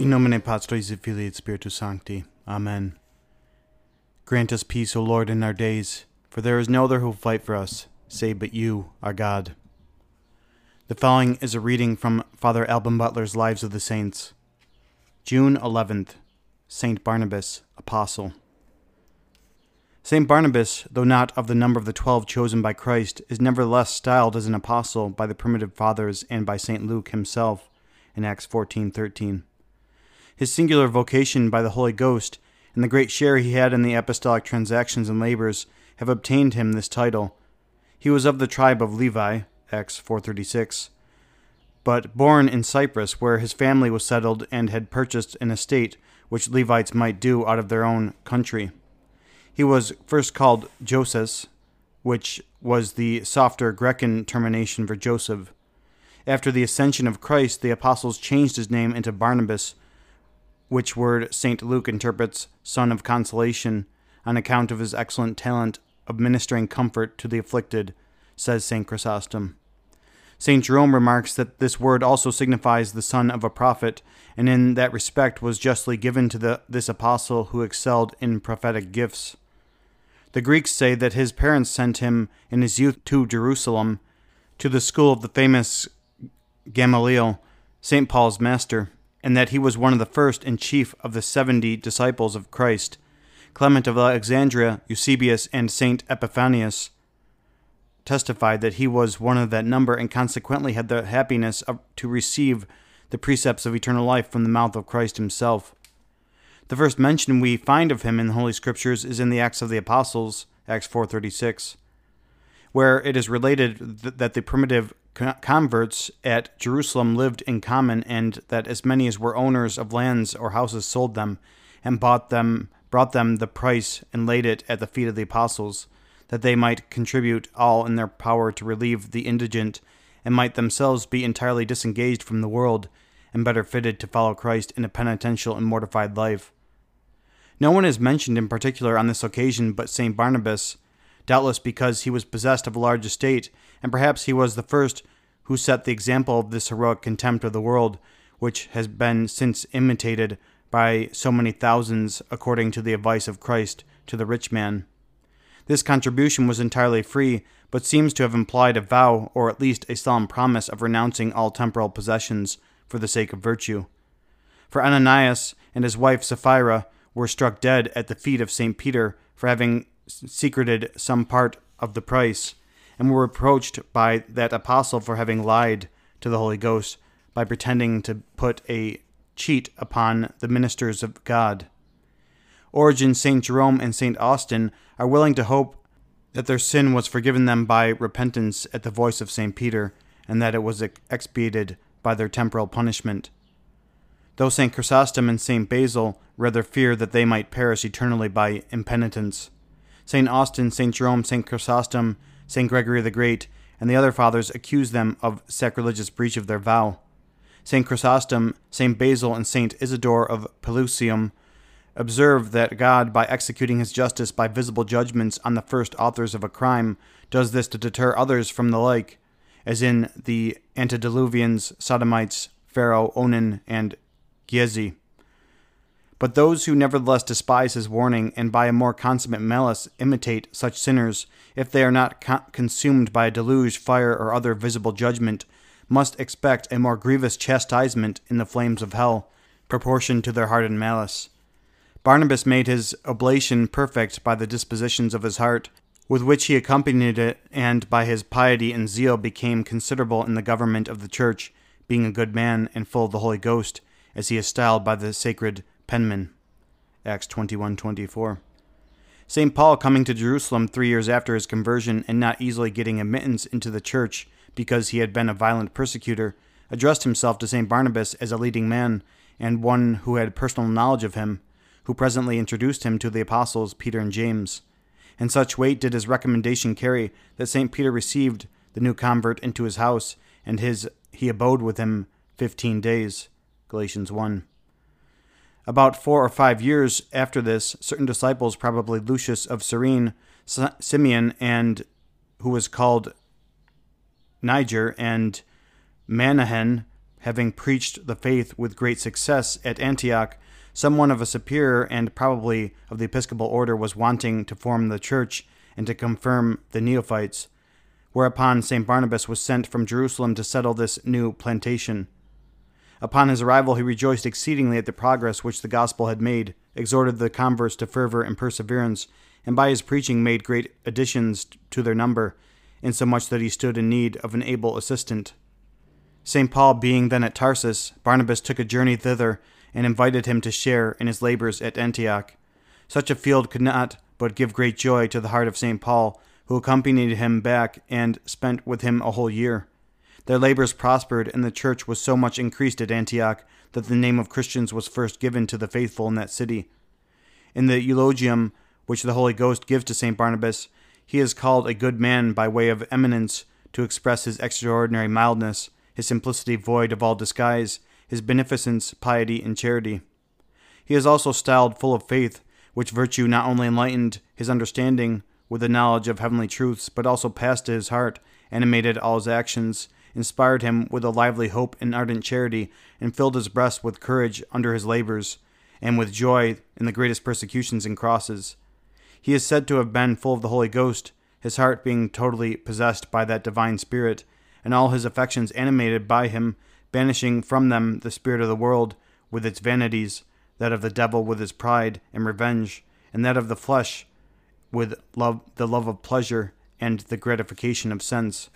In nomine Patris et Filii et Spiritus Sancti. Amen. Grant us peace, O Lord, in our days, for there is no other who will fight for us, save but you, our God. The following is a reading from Father Alban Butler's Lives of the Saints. June 11th, Saint Barnabas, Apostle. Saint Barnabas, though not of the number of the twelve chosen by Christ, is nevertheless styled as an apostle by the primitive fathers and by Saint Luke himself in Acts 14:13. His singular vocation by the Holy Ghost and the great share he had in the apostolic transactions and labors have obtained him this title. He was of the tribe of Levi, Acts 4:36, but born in Cyprus where his family was settled and had purchased an estate which Levites might do out of their own country. He was first called Joses, which was the softer Grecian termination for Joseph. After the ascension of Christ, the apostles changed his name into Barnabas, which word St. Luke interprets son of consolation, on account of his excellent talent of ministering comfort to the afflicted, says St. Chrysostom. St. Jerome remarks that this word also signifies the son of a prophet, and in that respect was justly given to the, this apostle who excelled in prophetic gifts. The Greeks say that his parents sent him in his youth to Jerusalem, to the school of the famous Gamaliel, St. Paul's master, and that he was one of the first and chief of the seventy disciples of Christ. Clement of Alexandria, Eusebius, and St. Epiphanius testified that he was one of that number and consequently had the happiness of, to receive the precepts of eternal life from the mouth of Christ himself. The first mention we find of him in the Holy Scriptures is in the Acts of the Apostles, Acts 4:36, where it is related that the primitive converts at Jerusalem lived in common and that as many as were owners of lands or houses sold them and bought them brought them the price and laid it at the feet of the apostles that they might contribute all in their power to relieve the indigent and might themselves be entirely disengaged from the world and better fitted to follow Christ in a penitential and mortified life. No one is mentioned in particular on this occasion but St. Barnabas, doubtless because he was possessed of a large estate, and perhaps he was the first who set the example of this heroic contempt of the world, which has been since imitated by so many thousands according to the advice of Christ to the rich man. This contribution was entirely free, but seems to have implied a vow, or at least a solemn promise, of renouncing all temporal possessions for the sake of virtue. For Ananias and his wife Sapphira were struck dead at the feet of St. Peter for having secreted some part of the price, and were reproached by that apostle for having lied to the Holy Ghost by pretending to put a cheat upon the ministers of God. Origen, St. Jerome, and St. Austin are willing to hope that their sin was forgiven them by repentance at the voice of St. Peter, and that it was expiated by their temporal punishment though St. Chrysostom and St. Basil rather fear that they might perish eternally by impenitence. St. Austin, St. Jerome, St. Chrysostom, St. Gregory the Great, and the other fathers accuse them of sacrilegious breach of their vow. St. Chrysostom, St. Basil, and St. Isidore of Pelusium observe that God, by executing his justice by visible judgments on the first authors of a crime, does this to deter others from the like, as in the antediluvians, Sodomites, Pharaoh, Onan, and Giezi. But those who nevertheless despise his warning and by a more consummate malice imitate such sinners, if they are not co- consumed by a deluge, fire, or other visible judgment, must expect a more grievous chastisement in the flames of hell, proportioned to their hardened malice. Barnabas made his oblation perfect by the dispositions of his heart, with which he accompanied it, and by his piety and zeal became considerable in the government of the church, being a good man and full of the Holy Ghost as he is styled by the sacred penman. Acts 21:24. St. Paul coming to Jerusalem 3 years after his conversion and not easily getting admittance into the church because he had been a violent persecutor, addressed himself to St. Barnabas as a leading man and one who had personal knowledge of him, who presently introduced him to the apostles Peter and James. And such weight did his recommendation carry that St. Peter received the new convert into his house, and his he abode with him fifteen days. Galatians 1. About four or five years after this, certain disciples, probably Lucius of Cyrene, Simeon, and who was called Niger, and Manahen, having preached the faith with great success at Antioch, someone of a superior and probably of the episcopal order was wanting to form the church and to confirm the neophytes, whereupon St. Barnabas was sent from Jerusalem to settle this new plantation. Upon his arrival, he rejoiced exceedingly at the progress which the gospel had made, exhorted the converts to fervor and perseverance, and by his preaching made great additions to their number, insomuch that he stood in need of an able assistant. St. Paul being then at Tarsus, Barnabas took a journey thither and invited him to share in his labors at Antioch. Such a field could not but give great joy to the heart of St. Paul, who accompanied him back and spent with him a whole year. Their labors prospered, and the church was so much increased at Antioch that the name of Christians was first given to the faithful in that city. In the eulogium which the Holy Ghost gives to St. Barnabas, he is called a good man by way of eminence to express his extraordinary mildness, his simplicity void of all disguise, his beneficence, piety, and charity. He is also styled full of faith, which virtue not only enlightened his understanding with the knowledge of heavenly truths, but also passed to his heart, animated all his actions, inspired him with a lively hope and ardent charity, and filled his breast with courage under his labors, and with joy in the greatest persecutions and crosses. He is said to have been full of the Holy Ghost, his heart being totally possessed by that divine Spirit, and all his affections animated by him, banishing from them the spirit of the world with its vanities, that of the devil with his pride and revenge, and that of the flesh with love, the love of pleasure and the gratification of sense.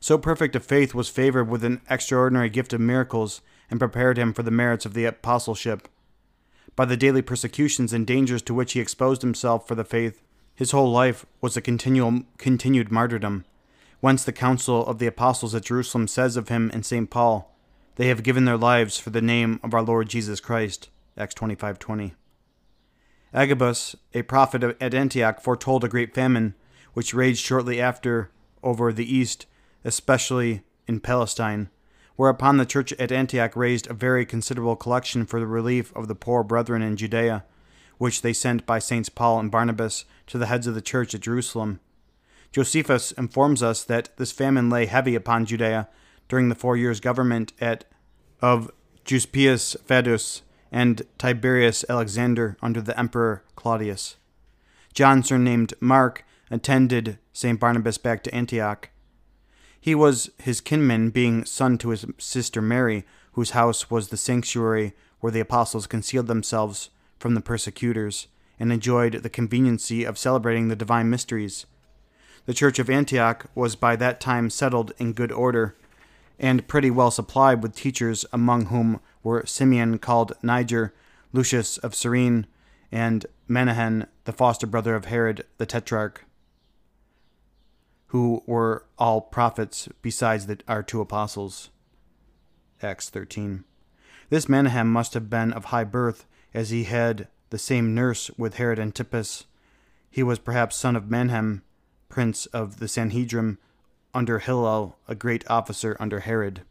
So perfect a faith was favored with an extraordinary gift of miracles and prepared him for the merits of the apostleship. By the daily persecutions and dangers to which he exposed himself for the faith, his whole life was a continual, continued martyrdom. Whence the council of the apostles at Jerusalem says of him in St. Paul, They have given their lives for the name of our Lord Jesus Christ. Acts 25.20. Agabus, a prophet at Antioch, foretold a great famine, which raged shortly after over the east, especially in Palestine, whereupon the church at Antioch raised a very considerable collection for the relief of the poor brethren in Judea, which they sent by Saints Paul and Barnabas to the heads of the church at Jerusalem. Josephus informs us that this famine lay heavy upon Judea during the four years' government at, of Cuspius Fadus and Tiberius Alexander under the Emperor Claudius. John, surnamed Mark, attended St. Barnabas back to Antioch. He was his kinman, being son to his sister Mary, whose house was the sanctuary where the apostles concealed themselves from the persecutors and enjoyed the conveniency of celebrating the divine mysteries. The church of Antioch was by that time settled in good order, and pretty well supplied with teachers, among whom were Simeon called Niger, Lucius of Cyrene, and Manahen, the foster brother of Herod the Tetrarch, who were all prophets besides the, our two apostles. Acts 13. This Manahem must have been of high birth, as he had the same nurse with Herod Antipas. He was perhaps son of Manahem, prince of the Sanhedrim, under Hillel, a great officer under Herod.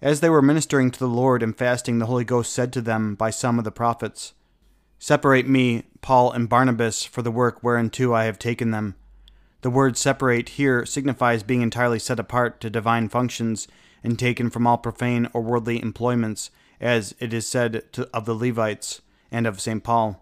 As they were ministering to the Lord and fasting, the Holy Ghost said to them by some of the prophets, Separate me, Paul and Barnabas, for the work whereunto I have taken them. The word separate here signifies being entirely set apart to divine functions and taken from all profane or worldly employments, as it is said to, of the Levites and of St. Paul.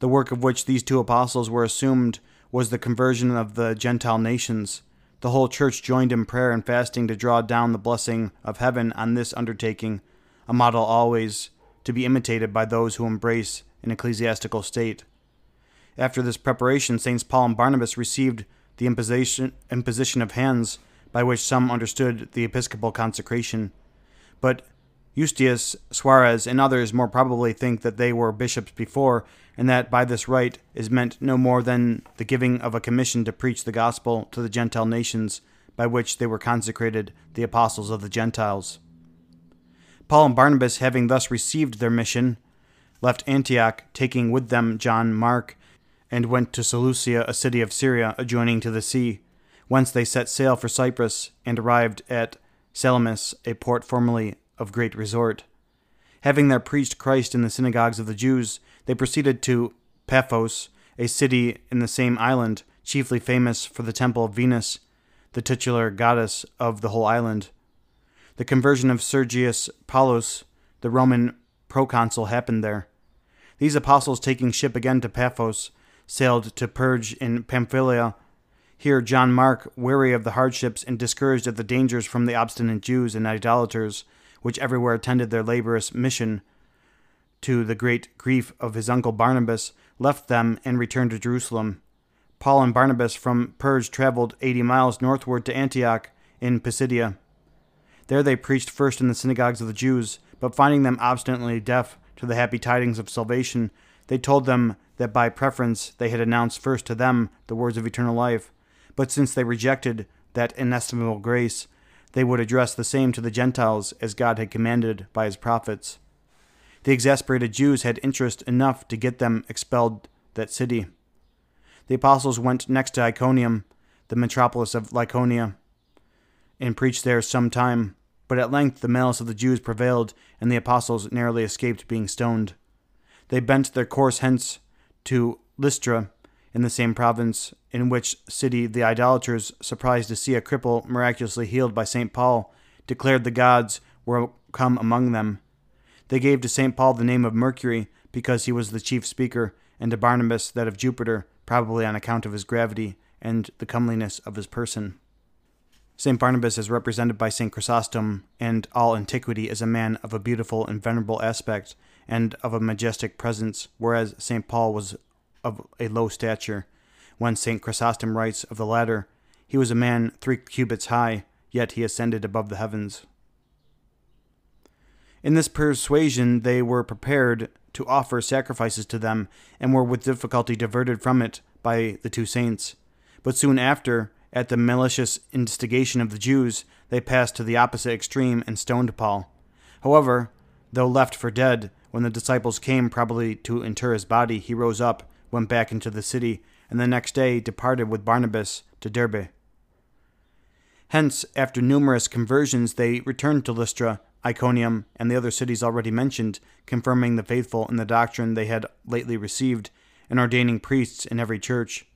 The work of which these two apostles were assumed was the conversion of the Gentile nations. The whole church joined in prayer and fasting to draw down the blessing of heaven on this undertaking, a model always to be imitated by those who embrace an ecclesiastical state. After this preparation, Saints Paul and Barnabas received the imposition, imposition of hands, by which some understood the episcopal consecration. But Estius, Suarez, and others more probably think that they were bishops before, and that by this rite is meant no more than the giving of a commission to preach the gospel to the Gentile nations, by which they were consecrated the apostles of the Gentiles. Paul and Barnabas, having thus received their mission, left Antioch, taking with them John Mark, and went to Seleucia, a city of Syria adjoining to the sea, whence they set sail for Cyprus and arrived at Salamis, a port formerly of great resort. Having there preached Christ in the synagogues of the Jews, they proceeded to Paphos, a city in the same island, chiefly famous for the temple of Venus, the titular goddess of the whole island. The conversion of Sergius Paulus, the Roman proconsul, happened there. These apostles, taking ship again to Paphos, sailed to Perge in Pamphylia. Here, John Mark, weary of the hardships and discouraged at the dangers from the obstinate Jews and idolaters, which everywhere attended their laborious mission, to the great grief of his uncle Barnabas, left them and returned to Jerusalem. Paul and Barnabas from Perge traveled eighty miles northward to Antioch in Pisidia. There they preached first in the synagogues of the Jews, but finding them obstinately deaf to the happy tidings of salvation, they told them that by preference they had announced first to them the words of eternal life. But since they rejected that inestimable grace, they would address the same to the Gentiles as God had commanded by his prophets. The exasperated Jews had interest enough to get them expelled that city. The apostles went next to Iconium, the metropolis of Lycaonia, and preached there some time. But at length the malice of the Jews prevailed, and the apostles narrowly escaped being stoned. They bent their course hence to Lystra, in the same province, in which city the idolaters, surprised to see a cripple miraculously healed by St. Paul, declared the gods were come among them. They gave to St. Paul the name of Mercury, because he was the chief speaker, and to Barnabas that of Jupiter, probably on account of his gravity and the comeliness of his person. St. Barnabas is represented by St. Chrysostom and all antiquity as a man of a beautiful and venerable aspect and of a majestic presence, whereas St. Paul was of a low stature. When St. Chrysostom writes of the latter, he was a man three cubits high, yet he ascended above the heavens. In this persuasion, they were prepared to offer sacrifices to them, and were with difficulty diverted from it by the two saints. But soon after, at the malicious instigation of the Jews, they passed to the opposite extreme and stoned Paul. However, though left for dead, when the disciples came probably to inter his body, he rose up, went back into the city, and the next day departed with Barnabas to Derbe. Hence, after numerous conversions, they returned to Lystra, Iconium, and the other cities already mentioned, confirming the faithful in the doctrine they had lately received, and ordaining priests in every church.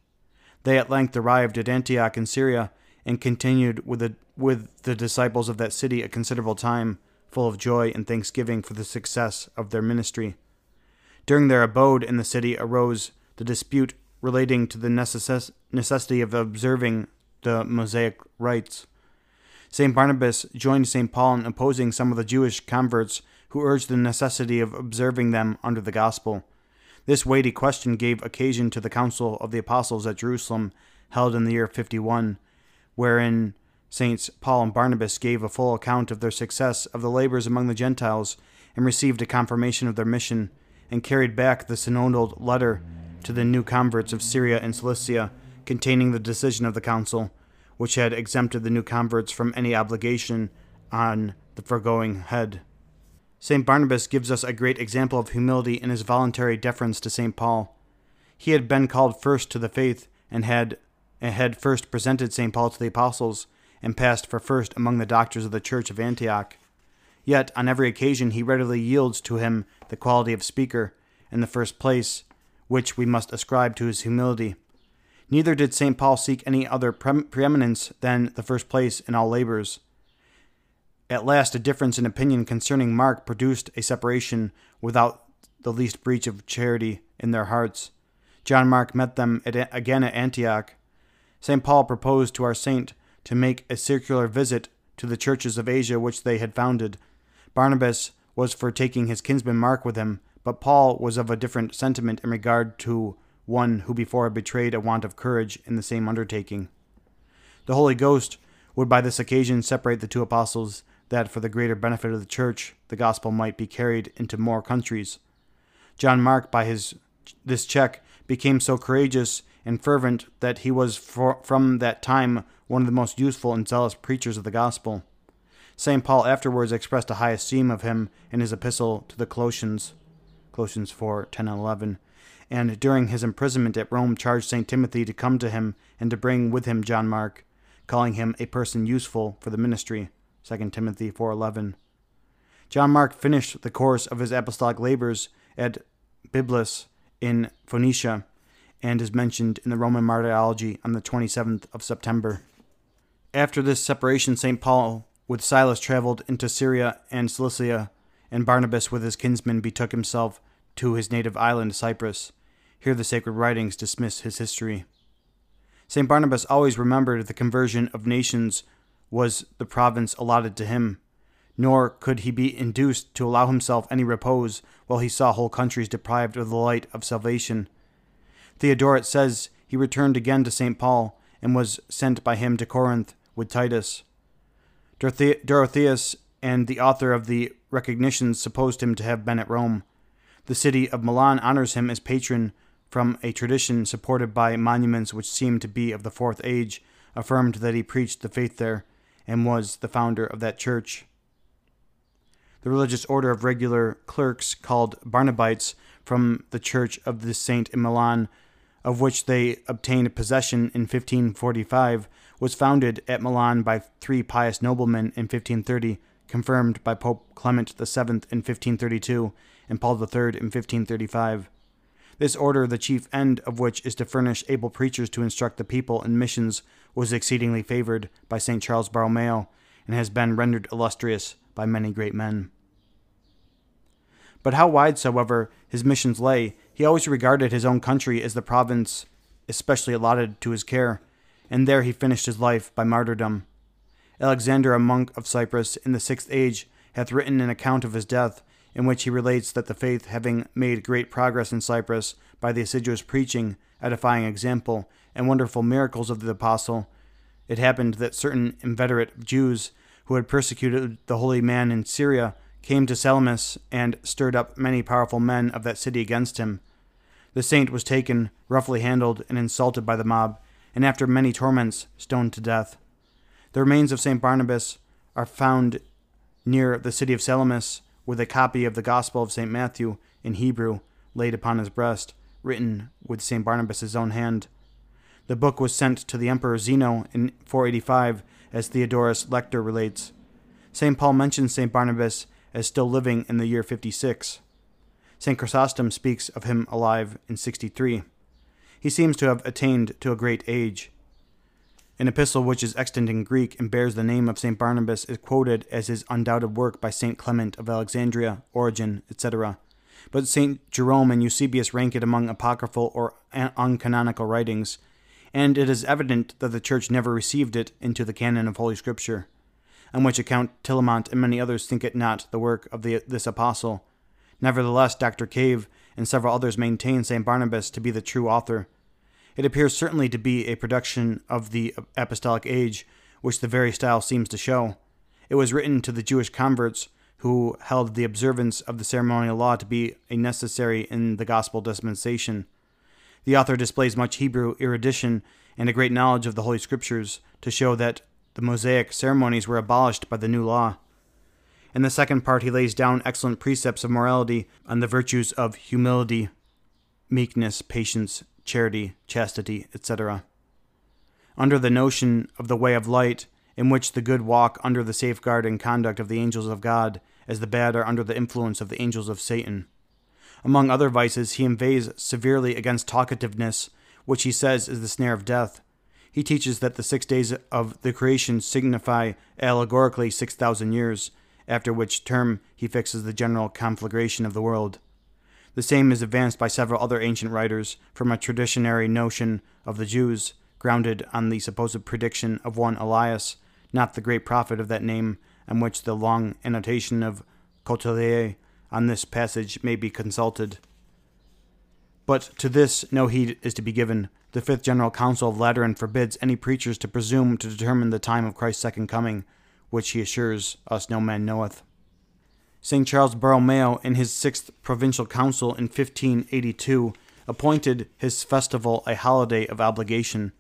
They at length arrived at Antioch in Syria, and continued with the, with the disciples of that city a considerable time, full of joy and thanksgiving for the success of their ministry. During their abode in the city arose the dispute relating to the necess- necessity of observing the Mosaic rites. St. Barnabas joined St. Paul in opposing some of the Jewish converts who urged the necessity of observing them under the gospel. This weighty question gave occasion to the Council of the Apostles at Jerusalem, held in the year 51, wherein Saints Paul and Barnabas gave a full account of their success of the labors among the Gentiles, and received a confirmation of their mission, and carried back the synodal letter to the new converts of Syria and Cilicia, containing the decision of the council, which had exempted the new converts from any obligation on the foregoing head. St. Barnabas gives us a great example of humility in his voluntary deference to St. Paul. He had been called first to the faith and had, and had first presented St. Paul to the apostles and passed for first among the doctors of the church of Antioch. Yet, on every occasion, he readily yields to him the quality of speaker, in the first place, which we must ascribe to his humility. Neither did St. Paul seek any other pre- preeminence than the first place in all labors. At last, a difference in opinion concerning Mark produced a separation without the least breach of charity in their hearts. John Mark met them at, again at Antioch. St. Paul proposed to our saint to make a circular visit to the churches of Asia which they had founded. Barnabas was for taking his kinsman Mark with him, but Paul was of a different sentiment in regard to one who before had betrayed a want of courage in the same undertaking. The Holy Ghost would by this occasion separate the two apostles that for the greater benefit of the church the gospel might be carried into more countries. John Mark, by his this check, became so courageous and fervent that he was for, from that time one of the most useful and zealous preachers of the gospel. St. Paul afterwards expressed a high esteem of him in his epistle to the Colossians, Colossians 4 10 and 11, and during his imprisonment at Rome charged St. Timothy to come to him and to bring with him John Mark, calling him a person useful for the ministry. 2 Timothy 4:11. John Mark finished the course of his apostolic labors at Byblus in Phoenicia and is mentioned in the Roman Martyrology on the 27th of September. After this separation, St. Paul with Silas traveled into Syria and Cilicia, and Barnabas with his kinsmen betook himself to his native island, Cyprus. Here the sacred writings dismiss his history. St. Barnabas always remembered the conversion of nations was the province allotted to him, nor could he be induced to allow himself any repose while he saw whole countries deprived of the light of salvation. Theodoret says he returned again to St. Paul and was sent by him to Corinth with Titus. Dorotheus and the author of the Recognitions supposed him to have been at Rome. The city of Milan honors him as patron from a tradition supported by monuments which seem to be of the fourth age, affirmed that he preached the faith there and was the founder of that church. The religious order of regular clerks called Barnabites from the church of the saint in Milan, of which they obtained possession in 1545, was founded at Milan by three pious noblemen in 1530, confirmed by Pope Clement VII in 1532 and Paul III in 1535. This order, the chief end of which is to furnish able preachers to instruct the people in missions, was exceedingly favored by St. Charles Borromeo and has been rendered illustrious by many great men. But how wide soever his missions lay, he always regarded his own country as the province especially allotted to his care, and there he finished his life by martyrdom. Alexander, a monk of Cyprus in the sixth age, hath written an account of his death, in which he relates that the faith having made great progress in Cyprus by the assiduous preaching, edifying example, and wonderful miracles of the apostle, it happened that certain inveterate Jews who had persecuted the holy man in Syria came to Salamis and stirred up many powerful men of that city against him. The saint was taken, roughly handled, and insulted by the mob, and after many torments, stoned to death. The remains of St. Barnabas are found near the city of Salamis, with a copy of the Gospel of St. Matthew in Hebrew laid upon his breast, written with St. Barnabas's own hand. The book was sent to the Emperor Zeno in 485, as Theodorus Lector relates. St. Paul mentions St. Barnabas as still living in the year 56. St. Chrysostom speaks of him alive in 63. He seems to have attained to a great age. An epistle which is extant in Greek and bears the name of St. Barnabas is quoted as his undoubted work by St. Clement of Alexandria, Origen, etc. But St. Jerome and Eusebius rank it among apocryphal or uncanonical writings, and it is evident that the Church never received it into the canon of Holy Scripture, on which account Tillemont and many others think it not the work of the, this apostle. Nevertheless, Dr. Cave and several others maintain St. Barnabas to be the true author. It appears certainly to be a production of the apostolic age, which the very style seems to show. It was written to the Jewish converts who held the observance of the ceremonial law to be a necessary in the gospel dispensation. The author displays much Hebrew erudition and a great knowledge of the Holy Scriptures to show that the Mosaic ceremonies were abolished by the new law. In the second part, he lays down excellent precepts of morality on the virtues of humility, meekness, patience, charity, chastity, etc. Under the notion of the way of light, in which the good walk under the safeguard and conduct of the angels of God, as the bad are under the influence of the angels of Satan. Among other vices, he inveighs severely against talkativeness, which he says is the snare of death. He teaches that the six days of the creation signify allegorically six thousand years, after which term he fixes the general conflagration of the world. The same is advanced by several other ancient writers from a traditionary notion of the Jews, grounded on the supposed prediction of one Elias, not the great prophet of that name, on which the long annotation of Cotelier on this passage may be consulted. But to this no heed is to be given. The Fifth General Council of Lateran forbids any preachers to presume to determine the time of Christ's second coming, which he assures us no man knoweth. St. Charles Borromeo, in his sixth provincial council in 1582, appointed his festival a holiday of obligation.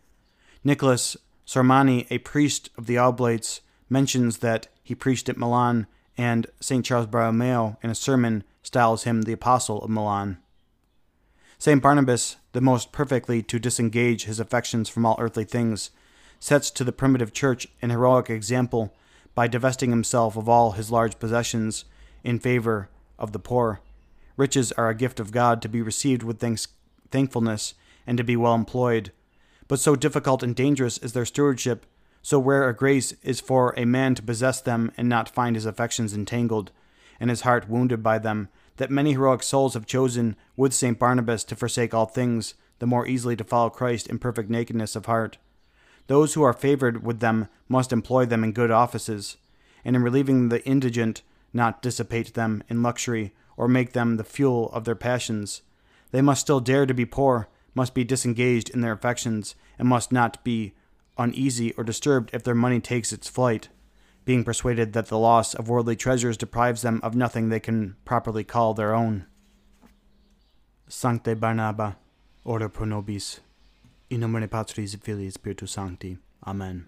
Nicholas Sormani, a priest of the Oblates, mentions that he preached at Milan, and St. Charles Borromeo, in a sermon, styles him the Apostle of Milan. St. Barnabas, the most perfectly to disengage his affections from all earthly things, sets to the primitive church an heroic example by divesting himself of all his large possessions in favor of the poor. Riches are a gift of God to be received with thanks- thankfulness and to be well employed. But so difficult and dangerous is their stewardship, So rare a grace is for a man to possess them and not find his affections entangled, and his heart wounded by them, that many heroic souls have chosen with St. Barnabas to forsake all things, the more easily to follow Christ in perfect nakedness of heart. Those who are favored with them must employ them in good offices, and in relieving the indigent, not dissipate them in luxury or make them the fuel of their passions. They must still dare to be poor, must be disengaged in their affections, and must not be uneasy or disturbed if their money takes its flight, being persuaded that the loss of worldly treasures deprives them of nothing they can properly call their own. Sancte Barnaba, ora pro nobis, in nomine Patris Filii Spiritus Sancti. Amen.